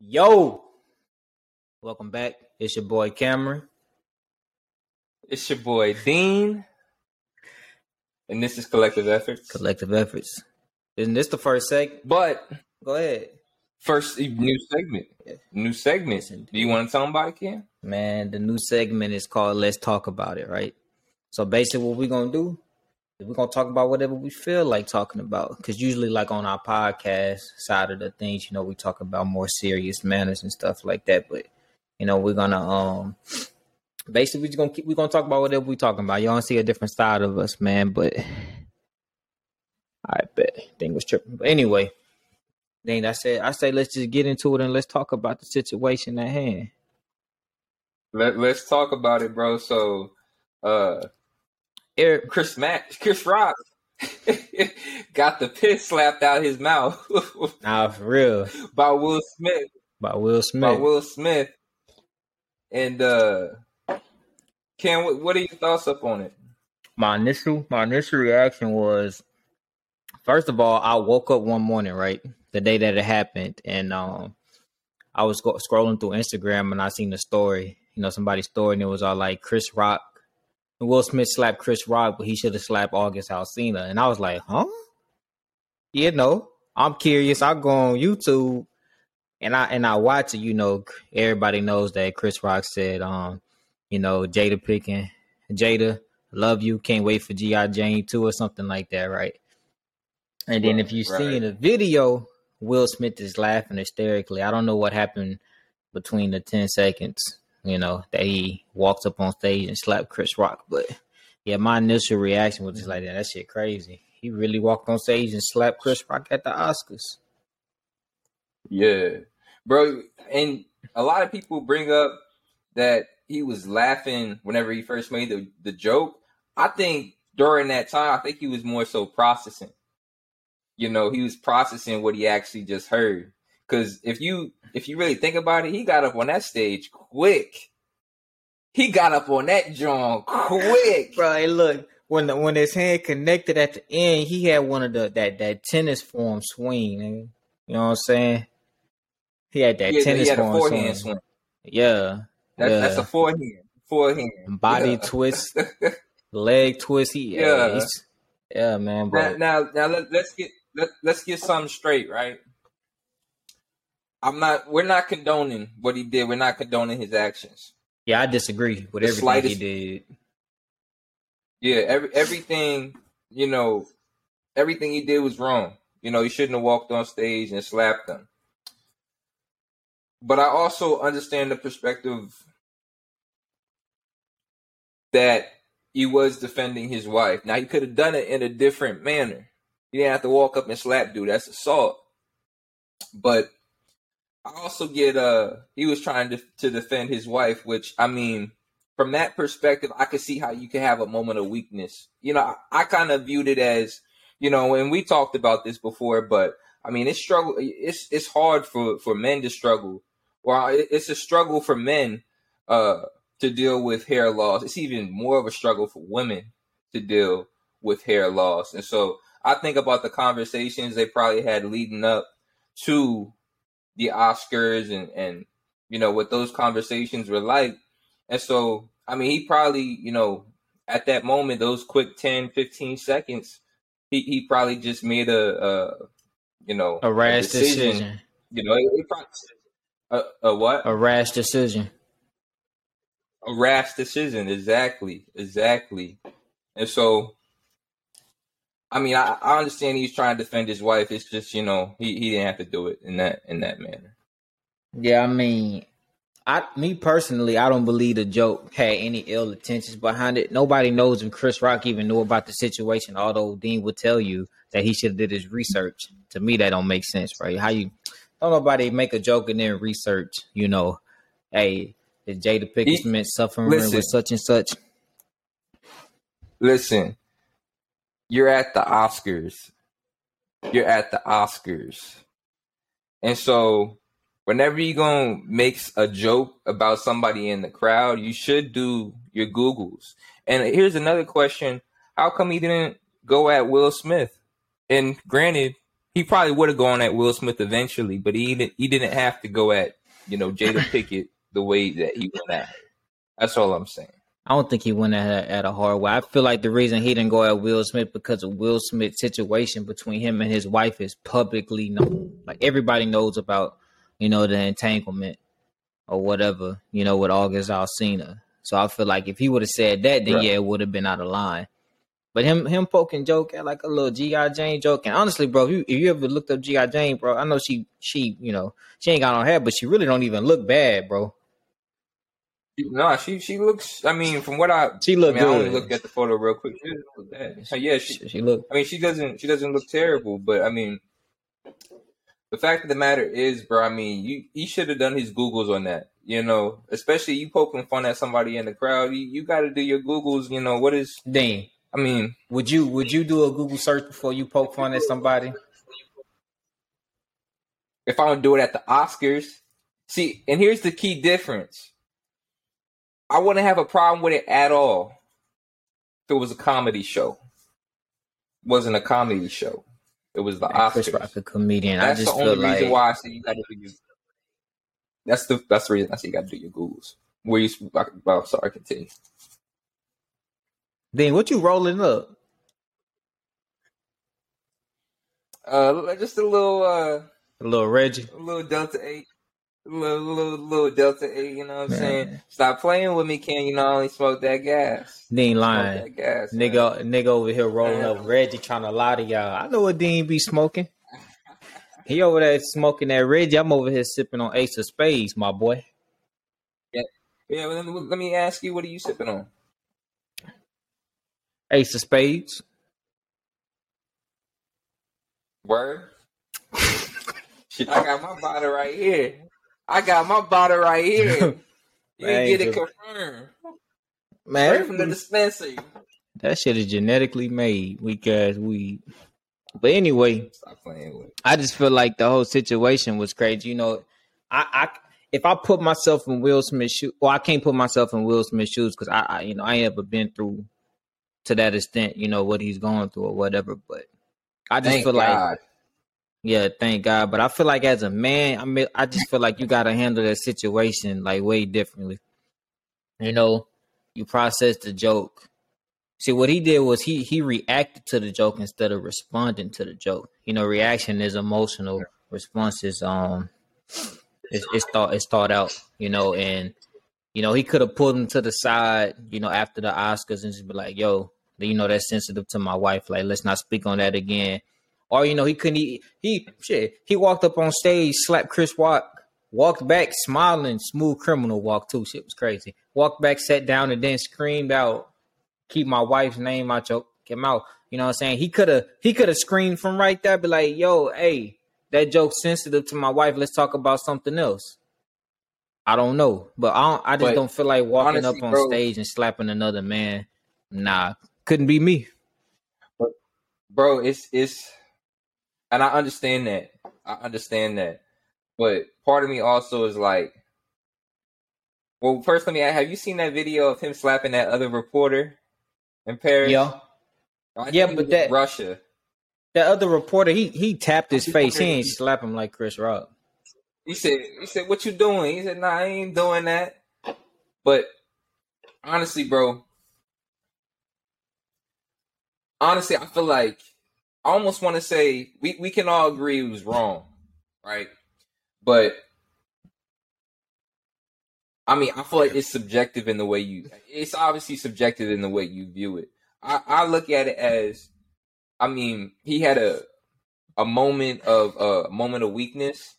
Yo, welcome back. It's your boy Cameron. It's your boy Dean, and this is Kollective Efforts. Kollective Efforts. Isn't this the first seg? But Go ahead. first, new segment. New segment. Yes, Do you want to tell them about it, Ken? Man, the new segment is called Let's Talk About It, right? So basically, what we're gonna do we're gonna talk about whatever we feel like talking about. Because usually, like on our podcast side of the things, you know, we talk about more serious manners and stuff like that. But you know, we're gonna um basically we're just gonna keep we're gonna talk about whatever we talking about. Y'all see a different side of us, man. But I bet thing was tripping. But anyway, then I said I say let's just get into it and let's talk about the situation at hand. Let, let's talk about it, bro. So, uh, Eric, Chris Matt, Chris Rock got the piss slapped out his mouth nah, for real. by Will Smith. By Will Smith. By Will Smith. And uh, Ken, what, what are your thoughts up on it? my initial my initial reaction was first of all i woke up one morning right the day that it happened and um i was go- scrolling through instagram and i seen the story you know somebody's story and it was all like chris rock will smith slapped chris rock but he should have slapped august alsina and i was like huh you know i'm curious i go on youtube and i and i watch it you know everybody knows that chris rock said um you know jada picking jada love you, can't wait for G.I. Jane 2 or something like that, right? And then if you right. see in the video, Will Smith is laughing hysterically. I don't know what happened between the 10 seconds, you know, that he walked up on stage and slapped Chris Rock. But yeah, my initial reaction was just like, that, that shit crazy. He really walked on stage and slapped Chris Rock at the Oscars. Yeah, bro. And a lot of people bring up that he was laughing whenever he first made the, the joke. I think during that time, I think he was more so processing. You know, he was processing what he actually just heard. Because if you if you really think about it, he got up on that stage quick. He got up on that joint quick. Bro, hey, look, when the, when his hand connected at the end, he had one of the that that tennis form swing. nigga. You know what I'm saying? He had that Yeah, tennis he had form forehand swing. swing. Yeah, That's, yeah. that's a forehand. Forehand. body Yeah. twist, leg twist. He, yeah, Yeah. man, Now, bro. now, now let, let's get let, let's get something straight, right? I'm not. We're not condoning what he did. We're not condoning his actions. Yeah, I disagree with The everything slightest- he did. Yeah, every everything. You know, everything he did was wrong. You know, he shouldn't have walked on stage and slapped them. But I also understand the perspective that he was defending his wife. Now he could have done it in a different manner. He didn't have to walk up and slap dude. That's assault. But I also get uh he was trying to to defend his wife, which I mean, from that perspective, I could see how you can have a moment of weakness. You know, I, I kind of viewed it as, you know, and we talked about this before, but I mean, it's struggle. It's it's hard for for men to struggle. Well, it's a struggle for men uh to deal with hair loss. It's even more of a struggle for women to deal with hair loss. And so I think about the conversations they probably had leading up to the Oscars and and you know what those conversations were like. And so I mean he probably, you know, at that moment those quick 10 15 seconds he he probably just made a uh you know A rash decision. You know, it, it probably, a, a what? A rash decision. a rash decision. Exactly, exactly. And so, I mean, I, I understand he's trying to defend his wife. It's just you know he, he didn't have to do it in that in that manner. Yeah, I mean, I me personally, I don't believe the joke had any ill intentions behind it. Nobody knows if Chris Rock even knew about the situation. Although Dean would tell you that he should have did his research. To me, that don't make sense, right? How you don't nobody make a joke and then research? You know, hey, is Jada Pinkett Smith suffering listen. with such and such? Listen, you're at the Oscars. You're at the Oscars, and so whenever you're gonna make a joke about somebody in the crowd, you should do your Googles. And here's another question: How come he didn't go at Will Smith? And granted, he probably would have gone at Will Smith eventually, but he didn't, he didn't have to go at you know Jada Pinkett the way that he went at. That's all I'm saying. I don't think he went at at a hard way. I feel like the reason he didn't go at Will Smith because of Will Smith's situation between him and his wife is publicly known. Like everybody knows about, you know, the entanglement or whatever, you know, with August Alsina. So I feel like if he would have said that, then right. yeah, it would have been out of line. But him him poking joke at like a little G.I. Jane joke. And honestly, bro, if you, if you ever looked up G.I. Jane, bro, I know she she, you know, she ain't got no hair, but she really don't even look bad, bro. No, she she looks. I mean, from what I she look. I, mean, I only looked at the photo real quick. She look bad. Yeah, she, she look. I mean, she doesn't. She doesn't look terrible. But I mean, the fact of the matter is, bro. I mean, you he should have done his googles on that. You know, especially you poking fun at somebody in the crowd. You you got to do your googles. You know what is Dean? I mean, would you would you do a Google search before you poke fun at somebody? If I would do it at the Oscars, see, and here's the key difference. I wouldn't have a problem with it at all if it was a comedy show. It wasn't a comedy show. It was the Oscars. Chris Rock, a comedian. That's I just the only feel reason like... why I say you got to do your. That's the that's the reason I say you got to do your googles. Where you? Well, sorry, continue. Then what you rolling up? Uh, just a little, uh, a little Reggie, a little Delta Eight, a little, little, little Delta Eight. You know what I'm man. saying? Stop playing with me, Ken. You know I only smoke that gas. Dean lying, that gas, nigga, man. nigga over here rolling man. up Reggie, trying to lie to y'all. I know what Dean be smoking. he over there smoking that Reggie. I'm over here sipping on Ace of Spades, my boy. Yeah, yeah. Let me, let me ask you, what are you sipping on? Ace of Spades. Word. I got my bottle right here. I got my bottle right here. You Man, get it confirmed. Man, Straight from the dispensary. That shit is genetically made. Weak ass weed. But anyway, stop playing with. I just feel like the whole situation was crazy. You know, I, I if I put myself in Will Smith's shoes, well, I can't put myself in Will Smith's shoes because I, I, you know, I ain't ever been through to that extent, you know, what he's going through or whatever. But I just thank feel God. like, yeah, thank God. But I feel like as a man, I mean, I just feel like you got to handle that situation like way differently. You know, you process the joke. See, what he did was he he reacted to the joke instead of responding to the joke. You know, reaction is emotional. Response is um, it's, it's thought it's thought out. You know, and you know, he could have pulled him to the side, you know, after the Oscars and just be like, yo, you know, that's sensitive to my wife. Like, let's not speak on that again. Or, you know, he couldn't, he, he, shit, he walked up on stage, slapped Chris Rock, walked back, smiling, smooth criminal walk too. Shit was crazy. Walked back, sat down, and then screamed out, keep my wife's name out your mouth. You know what I'm saying? He could have, he could have screamed from right there, be like, yo, hey, that joke's sensitive to my wife. Let's talk about something else. I don't know, but I don't, I just but don't feel like walking honestly, up on bro, stage and slapping another man. Nah, couldn't be me. But bro, it's it's, and I understand that. I understand that, but part of me also is like, well, first let me ask: Have you seen that video of him slapping that other reporter in Paris? Yeah, oh, yeah, but that Russia. That other reporter, he he tapped his face. He ain't slap him like Chris Rock. He said, he said, what you doing? He said, nah, I ain't doing that. But honestly, bro, honestly, I feel like I almost want to say we, we can all agree it was wrong, right? But I mean, I feel like it's subjective in the way you. It's obviously subjective in the way you view it. I, I look at it as, I mean, he had a a moment of uh, a moment of weakness,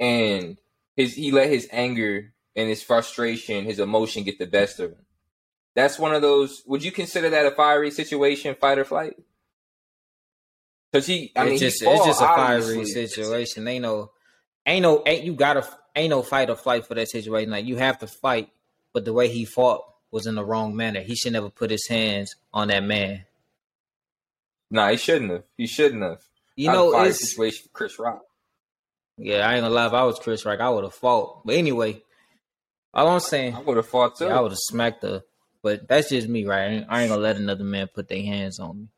and his he let his anger and his frustration, his emotion get the best of him. That's one of those. Would you consider that a fiery situation, fight or flight? Because he, I mean, it's just, it's just a obviously. fiery situation. Ain't no, ain't no, ain't you gotta, ain't no fight or flight for that situation. Like you have to fight, but the way he fought was in the wrong manner. He should never put his hands on that man. Nah, he shouldn't have. He shouldn't have. You know, it's situation for Chris Rock. Yeah, I ain't gonna lie. If I was Chris Rock, I would have fought. But anyway, all I'm saying, I would have fought too. Yeah, I would have smacked her. But that's just me, right? I ain't, I ain't, gonna let another man put their hands on me.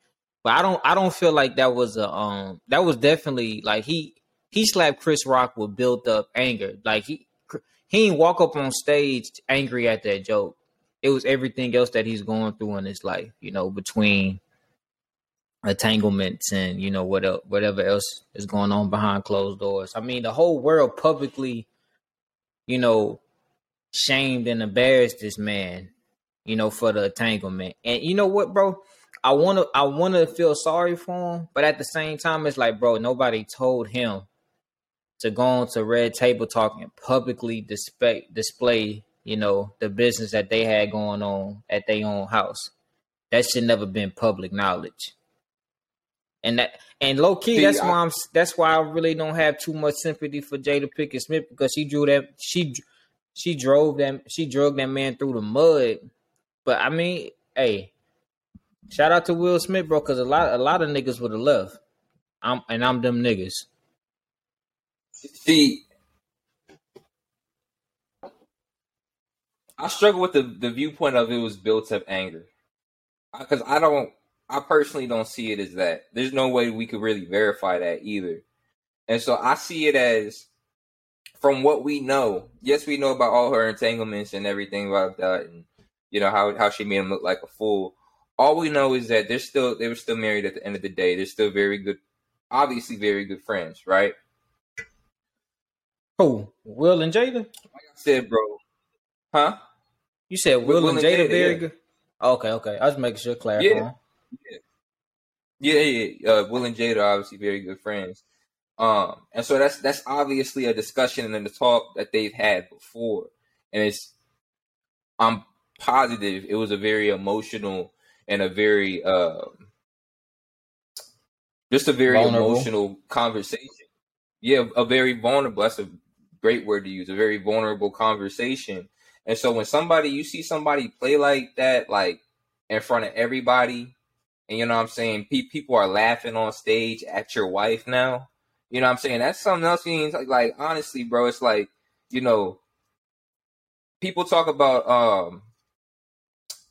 But I don't I don't feel like that was a um that was definitely like he he slapped Chris Rock with built up anger. Like he he didn't walk up on stage angry at that joke. It was everything else that he's going through in his life, you know, between entanglements and you know what whatever else is going on behind closed doors. I mean, the whole world publicly, you know, shamed and embarrassed this man, you know, for the entanglement. And you know what, bro? I want to I want to feel sorry for him, but at the same time it's like, bro, nobody told him to go on to Red Table Talk and publicly display display, you know, the business that they had going on at their own house. That should never been public knowledge and that and low key, See, that's I, why I'm. That's why I really don't have too much sympathy for Jada Pinkett Smith because she drew that she she drove them she drug that man through the mud. But I mean, hey, shout out to Will Smith, bro, because a lot a lot of niggas would have left. I'm and I'm them niggas. See, I struggle with the the viewpoint of it was built up anger because I don't I personally don't see it as that. There's no way we could really verify that either. And so I see it as from what we know, yes, we know about all her entanglements and everything about that and you know how, how she made him look like a fool. All we know is that they're still they were still married at the end of the day. They're still very good obviously very good friends, right? Who? Will and Jada? Like I said, bro. Huh? You said Will, Will and, Jada, Jada very yeah. good. Okay, okay. I was making sure clarify. Yeah. Yeah, yeah, yeah. Uh, Will and Jada are obviously very good friends. Um, and so that's that's obviously a discussion and a talk that they've had before, and it's I'm positive it was a very emotional and a very uh, just a very vulnerable. emotional conversation. Yeah, a very vulnerable. That's a great word to use. A very vulnerable conversation. And so when somebody you see somebody play like that, like in front of everybody, and you know what I'm saying? Pe- people are laughing on stage at your wife now. You know what I'm saying? That's something else. Means like, like honestly, bro, it's like you know, people talk about um,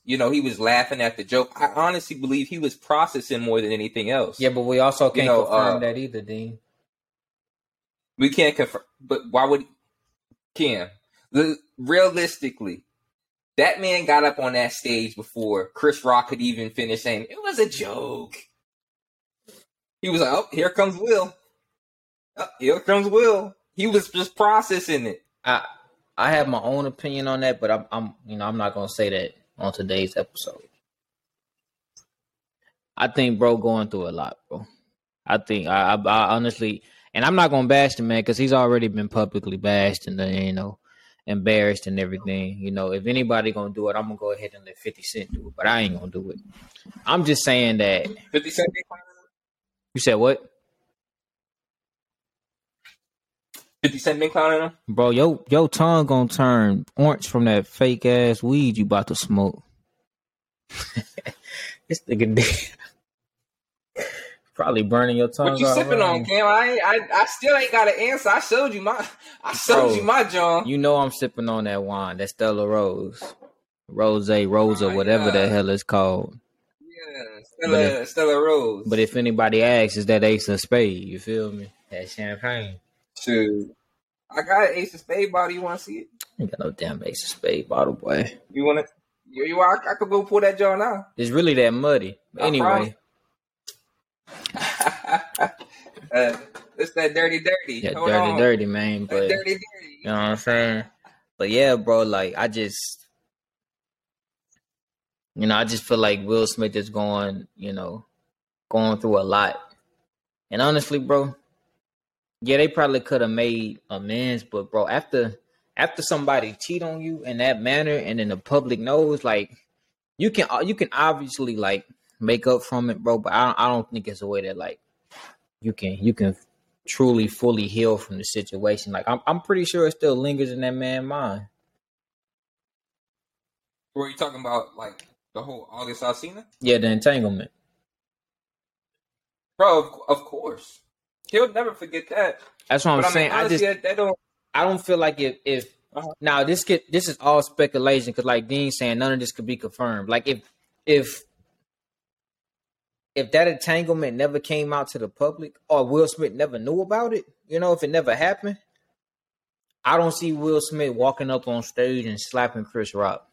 you know, he was laughing at the joke. I honestly believe he was processing more than anything else. Yeah, but we also can't you know, confirm uh, that either, Dean. We can't confirm, but why would Cam? Realistically, that man got up on that stage before Chris Rock could even finish saying it was a joke. He was like, "Oh, here comes Will. Oh, here comes Will." He was just processing it. I I have my own opinion on that, but I'm, I'm you know I'm not gonna say that on today's episode. I think bro going through a lot, bro. I think I, I, I honestly, and I'm not gonna bash the man because he's already been publicly bashed, and you know embarrassed and everything. You know, if anybody gonna do it, I'm gonna go ahead and let 50 Cent do it, but I ain't gonna do it. I'm just saying that 50 Cent. You said what? 50 Cent been clowning him? Bro, yo, your tongue gonna turn orange from that fake ass weed you about to smoke. this nigga dead. Probably burning your tongue. What you sipping on, Cam? I, I I still ain't got an answer. I showed you my I showed Bro, you my John. You know I'm sipping on that wine, that Stella Rose, Rose, Rosa, oh, whatever the hell it's called. Yeah, Stella, if, Stella Rose. But if anybody asks, is that Ace of Spade? You feel me? That champagne. Shoot. I got an Ace of Spade bottle. You want to see it? Ain't got no damn Ace of Spade bottle, boy. You want to? You, you I, I, could go pull that John out. It's really that muddy. anyway, uh, it's that dirty, dirty. Yeah, Hold dirty, on. dirty, man. But dirty, dirty. You know what I'm saying? But yeah, bro. Like I just, you know, I just feel like Will Smith is going, you know, going through a lot. And honestly, bro, yeah, they probably could have made amends, but bro, after after somebody cheat on you in that manner, and then the public knows, like you can uh, you can obviously like make up from it, bro. But I don't, I don't think it's a way that like you can you can truly fully heal from the situation. Like I'm I'm pretty sure it still lingers in that man's mind. Were you talking about like the whole August Alsina? Yeah, the entanglement. Bro, of, of course. He'll never forget that. That's what I'm saying. I, mean, honestly, I just I don't I don't feel like if if uh-huh. now this get this is all speculation because like Dean saying none of this could be confirmed. Like if if if that entanglement never came out to the public or Will Smith never knew about it, you know, if it never happened, I don't see Will Smith walking up on stage and slapping Chris Rock.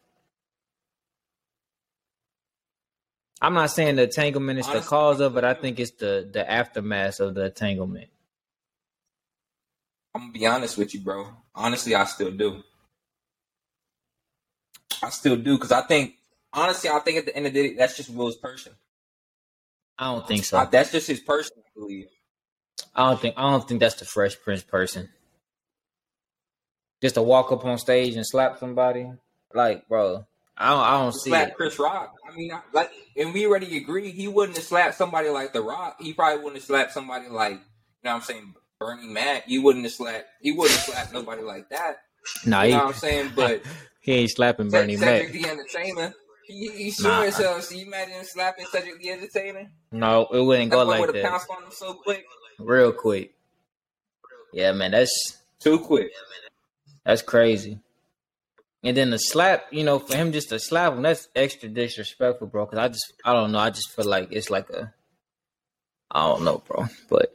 I'm not saying the entanglement is the cause of it. I think it's the the aftermath of the entanglement. I'm gonna be honest with you, bro. Honestly, I still do. I still do because I think, honestly, I think at the end of the day, that's just Will's person. I don't think so. That's just his person, I believe. I don't think I don't think that's the Fresh Prince person. Just to walk up on stage and slap somebody, like, bro, I don't, I don't see slap it. Chris Rock. I mean, I- like, and we already agreed he wouldn't have slapped somebody like The Rock. He probably wouldn't have slapped somebody like, you know, what I'm saying Bernie Mac. He wouldn't have slapped. He wouldn't have slapped nobody like that. Nah, You he, know what I'm saying? But he ain't slapping Bernie Cedric Mac. the Entertainer, he, he sure Nah. as hell. So you imagine slapping Cedric the Entertainer? No, it wouldn't That go like that. pounced on him so quick, Real quick. Yeah, man, that's too quick. That's crazy. And then the slap, you know, for him just to slap him, that's extra disrespectful, bro. Because I just, I don't know, I just feel like it's like a, I don't know, bro. But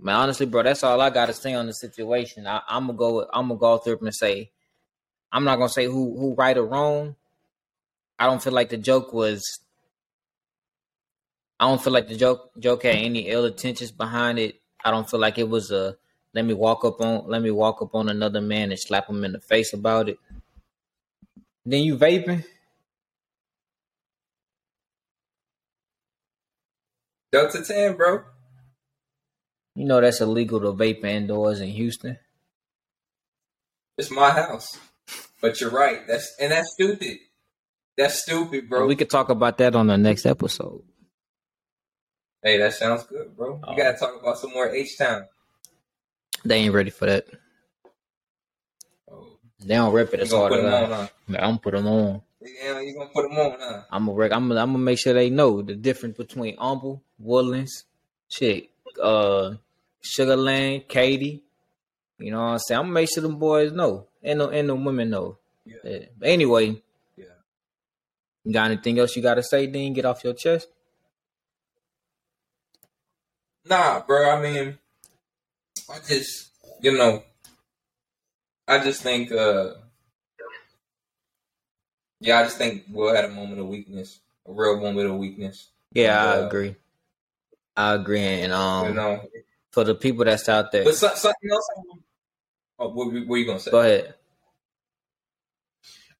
man, honestly, bro, that's all I got to say on the situation. I, I'm gonna go, I'm gonna go through and say, I'm not gonna say who who right or wrong. I don't feel like the joke was. I don't feel like the joke joke had any ill intentions behind it. I don't feel like it was a let me walk up on let me walk up on another man and slap him in the face about it. Then you vaping? Delta ten, bro. You know that's illegal to vape indoors in Houston. It's my house. But you're right. That's and that's stupid. That's stupid, bro. We could talk about that on the next episode. hey, that sounds good, bro. You Oh. gotta talk about some more H Town. They ain't ready for that. They don't rip it as hard as I. Huh? I'm gonna put them on. Yeah, you gonna put them on, huh? I'm gonna rec- I'm gonna, I'm gonna make sure they know the difference between Humble, Woodlands, shit, uh, Sugar Land, Katy. You know what I'm saying? I'm gonna make sure them boys know and the, and the women know. Yeah. Yeah. But anyway, Yeah. you got anything else you gotta say? Then get off your chest. Nah, bro. I mean, I just, you know, I just think, uh, yeah, I just think Will had a moment of weakness, a real moment of weakness. Yeah, I Yeah. agree. I agree, and um, you know, for the people that's out there, but so, something else. I Oh, what, what were you gonna say? go ahead.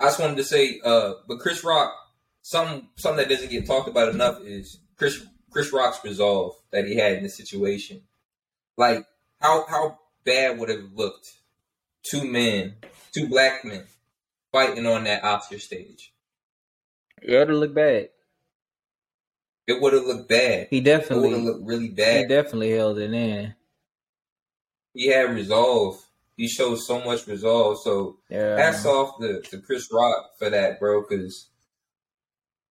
I just wanted to say, uh, but Chris Rock, some something that doesn't get talked about enough is Chris Chris Rock's resolve that he had in this situation. Like how how bad would it have looked two men, two black men fighting on that Oscar stage? Yeah, it'll look bad. It would have looked bad. He It would have definitely, looked really bad. he definitely held it in. He had resolve. He showed so much resolve. So Yeah, hats off to, to Chris Rock for that, bro. Because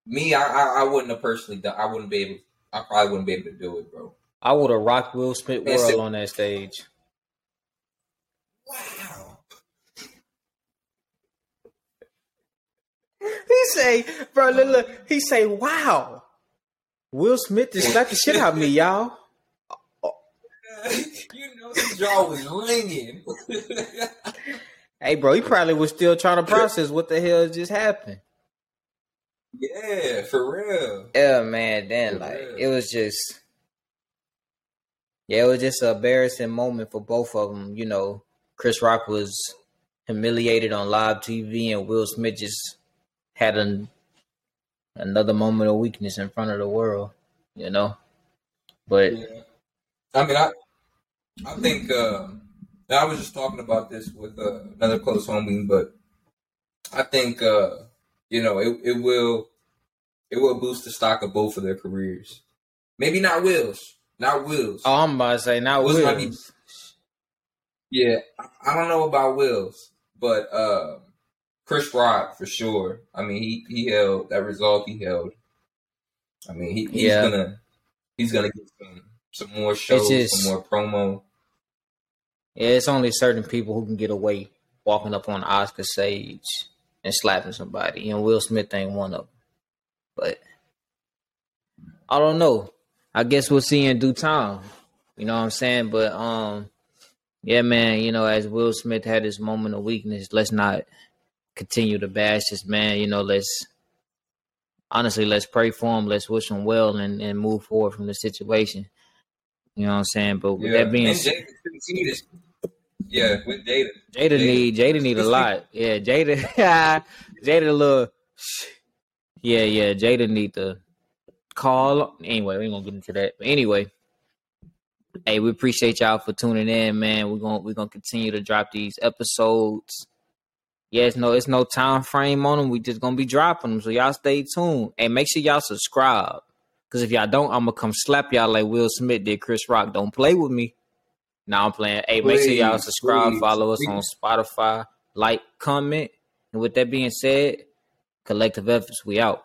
me, I, I I wouldn't have personally done. I wouldn't be able. I probably wouldn't be able to do it, bro. I would have rocked Will Smith world say- on that stage. He say, bro, look, look, he say, wow. Will Smith just slapped the shit out of me, y'all. you know his jaw was ringing. Hey, bro, he probably was still trying to process what the hell just happened. yeah, for real. Yeah, man. Then like Yeah. it was just, yeah, it was just an embarrassing moment for both of them. You know, Chris Rock was humiliated on live TV, and Will Smith just had an another moment of weakness in front of the world. You know, but Yeah. I mean, I I think um, I was just talking about this with uh, another close homie, but I think uh, you know it, it will it will boost the stock of both of their careers. Maybe not Will's, not Will's. oh, I'm about to say now Will's Will. might be- Yeah, I- I don't know about Will's, but uh, Chris Rock for sure. I mean, he he held that resolve. He held. I mean, he, he's Yeah. gonna he's gonna get some some more shows, just- some more promo. Yeah, it's only certain people who can get away walking up on Oscar stage and slapping somebody, and Will Smith ain't one of them. But I don't know. I guess we'll see in due time. You know what I'm saying? But um, yeah, man. You know, as Will Smith had his moment of weakness, let's not continue to bash this man. You know, let's honestly let's pray for him. Let's wish him well and and move forward from the situation. You know what I'm saying? But with Yeah, that being said, Jada yeah, with Jada. Jada need Jada need a lot. Yeah, Jada Jada a little Yeah, yeah, Jada need to call anyway, we ain't gonna get into that. But anyway. Hey, we appreciate y'all for tuning in, man. We're gonna we're gonna continue to drop these episodes. Yeah, it's no it's no time frame on them. We just gonna be dropping them. So y'all stay tuned. And make sure y'all subscribe. Cause if y'all don't, I'm gonna come slap y'all like Will Smith did Chris Rock. Don't play with me. Now I'm playing. Hey, make sure y'all subscribe, please, follow us please. on Spotify, like, comment. And with that being said, Kollective Efforts, we out.